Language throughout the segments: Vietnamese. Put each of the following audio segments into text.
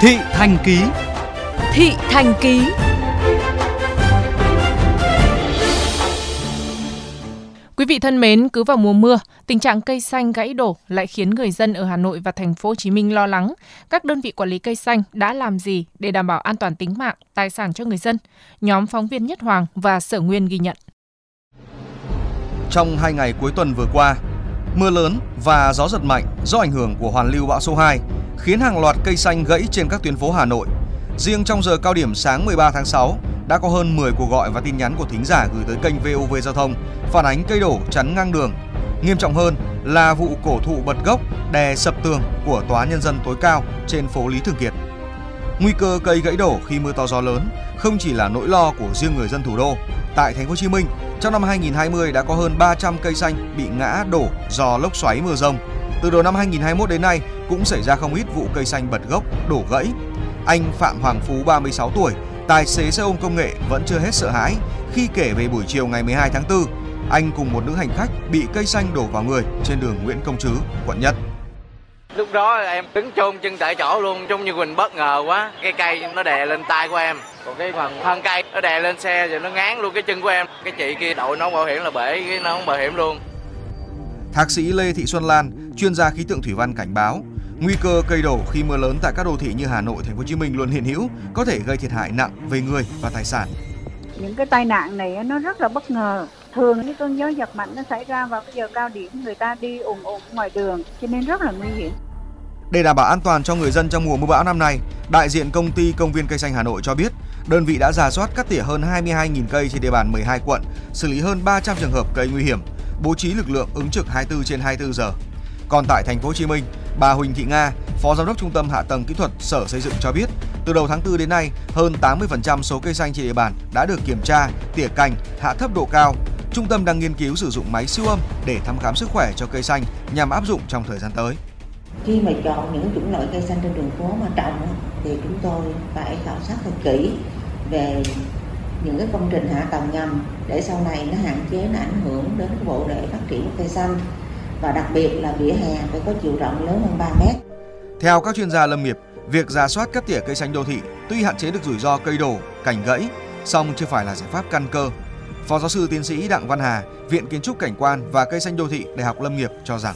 Thị Thành Ký Thị Thành Ký Quý vị thân mến, cứ vào mùa mưa, tình trạng cây xanh gãy đổ lại khiến người dân ở Hà Nội và thành phố Hồ Chí Minh lo lắng. Các đơn vị quản lý cây xanh đã làm gì để đảm bảo an toàn tính mạng, tài sản cho người dân? Nhóm phóng viên Nhất Hoàng và Sở Nguyên ghi nhận. Trong hai ngày cuối tuần vừa qua, mưa lớn và gió giật mạnh do ảnh hưởng của hoàn lưu bão số 2 khiến hàng loạt cây xanh gãy trên các tuyến phố Hà Nội. Riêng trong giờ cao điểm sáng 13 tháng 6, đã có hơn 10 cuộc gọi và tin nhắn của thính giả gửi tới kênh VOV Giao thông phản ánh cây đổ chắn ngang đường. Nghiêm trọng hơn là vụ cổ thụ bật gốc đè sập tường của Tòa Nhân dân tối cao trên phố Lý Thường Kiệt. Nguy cơ cây gãy đổ khi mưa to gió lớn không chỉ là nỗi lo của riêng người dân thủ đô. Tại thành phố Hồ Chí Minh, trong năm 2020 đã có hơn 300 cây xanh bị ngã đổ do lốc xoáy mưa rông. Từ đầu năm 2021 đến nay cũng xảy ra không ít vụ cây xanh bật gốc, đổ gãy. Anh Phạm Hoàng Phú 36 tuổi, tài xế xe ôm công nghệ vẫn chưa hết sợ hãi khi kể về buổi chiều ngày 12 tháng 4, anh cùng một nữ hành khách bị cây xanh đổ vào người trên đường Nguyễn Công Trứ, quận Nhất. Lúc đó em đứng chôn chân tại chỗ luôn, trông như mình bất ngờ quá. Cái cây nó đè lên tay của em, còn cái phần thân cây nó đè lên xe rồi nó ngán luôn cái chân của em. Cái chị kia đội nón bảo hiểm là bể cái nón bảo hiểm luôn. Thạc sĩ Lê Thị Xuân Lan, chuyên gia khí tượng thủy văn cảnh báo, nguy cơ cây đổ khi mưa lớn tại các đô thị như Hà Nội, Thành phố Hồ Chí Minh luôn hiện hữu, có thể gây thiệt hại nặng về người và tài sản. Những cái tai nạn này nó rất là bất ngờ. Thường những cơn gió giật mạnh nó xảy ra vào cái giờ cao điểm người ta đi ủng ủng ngoài đường cho nên rất là nguy hiểm. Để đảm bảo an toàn cho người dân trong mùa mưa bão năm nay, đại diện công ty Công viên Cây xanh Hà Nội cho biết, đơn vị đã giả soát cắt tỉa hơn 22.000 cây trên địa bàn 12 quận, xử lý hơn 300 trường hợp cây nguy hiểm, bố trí lực lượng ứng trực 24 trên 24 giờ. Còn tại thành phố Hồ Chí Minh, bà Huỳnh Thị Nga, Phó Giám đốc Trung tâm Hạ tầng Kỹ thuật Sở Xây dựng cho biết, từ đầu tháng 4 đến nay, hơn 80% số cây xanh trên địa bàn đã được kiểm tra, tỉa cành, hạ thấp độ cao. Trung tâm đang nghiên cứu sử dụng máy siêu âm để thăm khám sức khỏe cho cây xanh nhằm áp dụng trong thời gian tới. Khi mà chọn những chủng loại cây xanh trên đường phố mà trồng thì chúng tôi phải khảo sát thật kỹ về những cái công trình hạ tầng ngầm để sau này nó hạn chế nó ảnh hưởng đến cái bộ rễ phát triển của cây xanh và đặc biệt là vỉa hè phải có chiều rộng lớn hơn 3 mét. Theo các chuyên gia lâm nghiệp, việc giả soát cắt tỉa cây xanh đô thị tuy hạn chế được rủi ro cây đổ, cành gãy, song chưa phải là giải pháp căn cơ. Phó giáo sư tiến sĩ Đặng Văn Hà, Viện Kiến trúc Cảnh quan và Cây xanh đô thị Đại học Lâm nghiệp cho rằng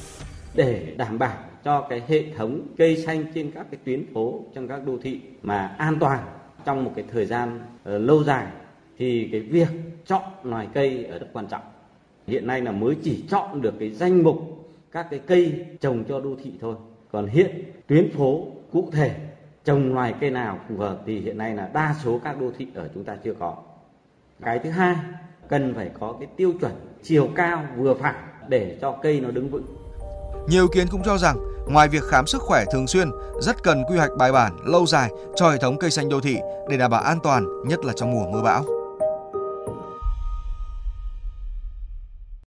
để đảm bảo cho cái hệ thống cây xanh trên các cái tuyến phố trong các đô thị mà an toàn trong một cái thời gian uh, lâu dài thì cái việc chọn loài cây ở rất quan trọng. Hiện nay là mới chỉ chọn được cái danh mục các cái cây trồng cho đô thị thôi. Còn hiện tuyến phố cụ thể trồng loài cây nào phù hợp thì hiện nay là đa số các đô thị ở chúng ta chưa có. Cái thứ hai cần phải có cái tiêu chuẩn chiều cao vừa phải để cho cây nó đứng vững. Nhiều ý kiến cũng cho rằng ngoài việc khám sức khỏe thường xuyên, rất cần quy hoạch bài bản lâu dài cho hệ thống cây xanh đô thị để đảm bảo an toàn, nhất là trong mùa mưa bão.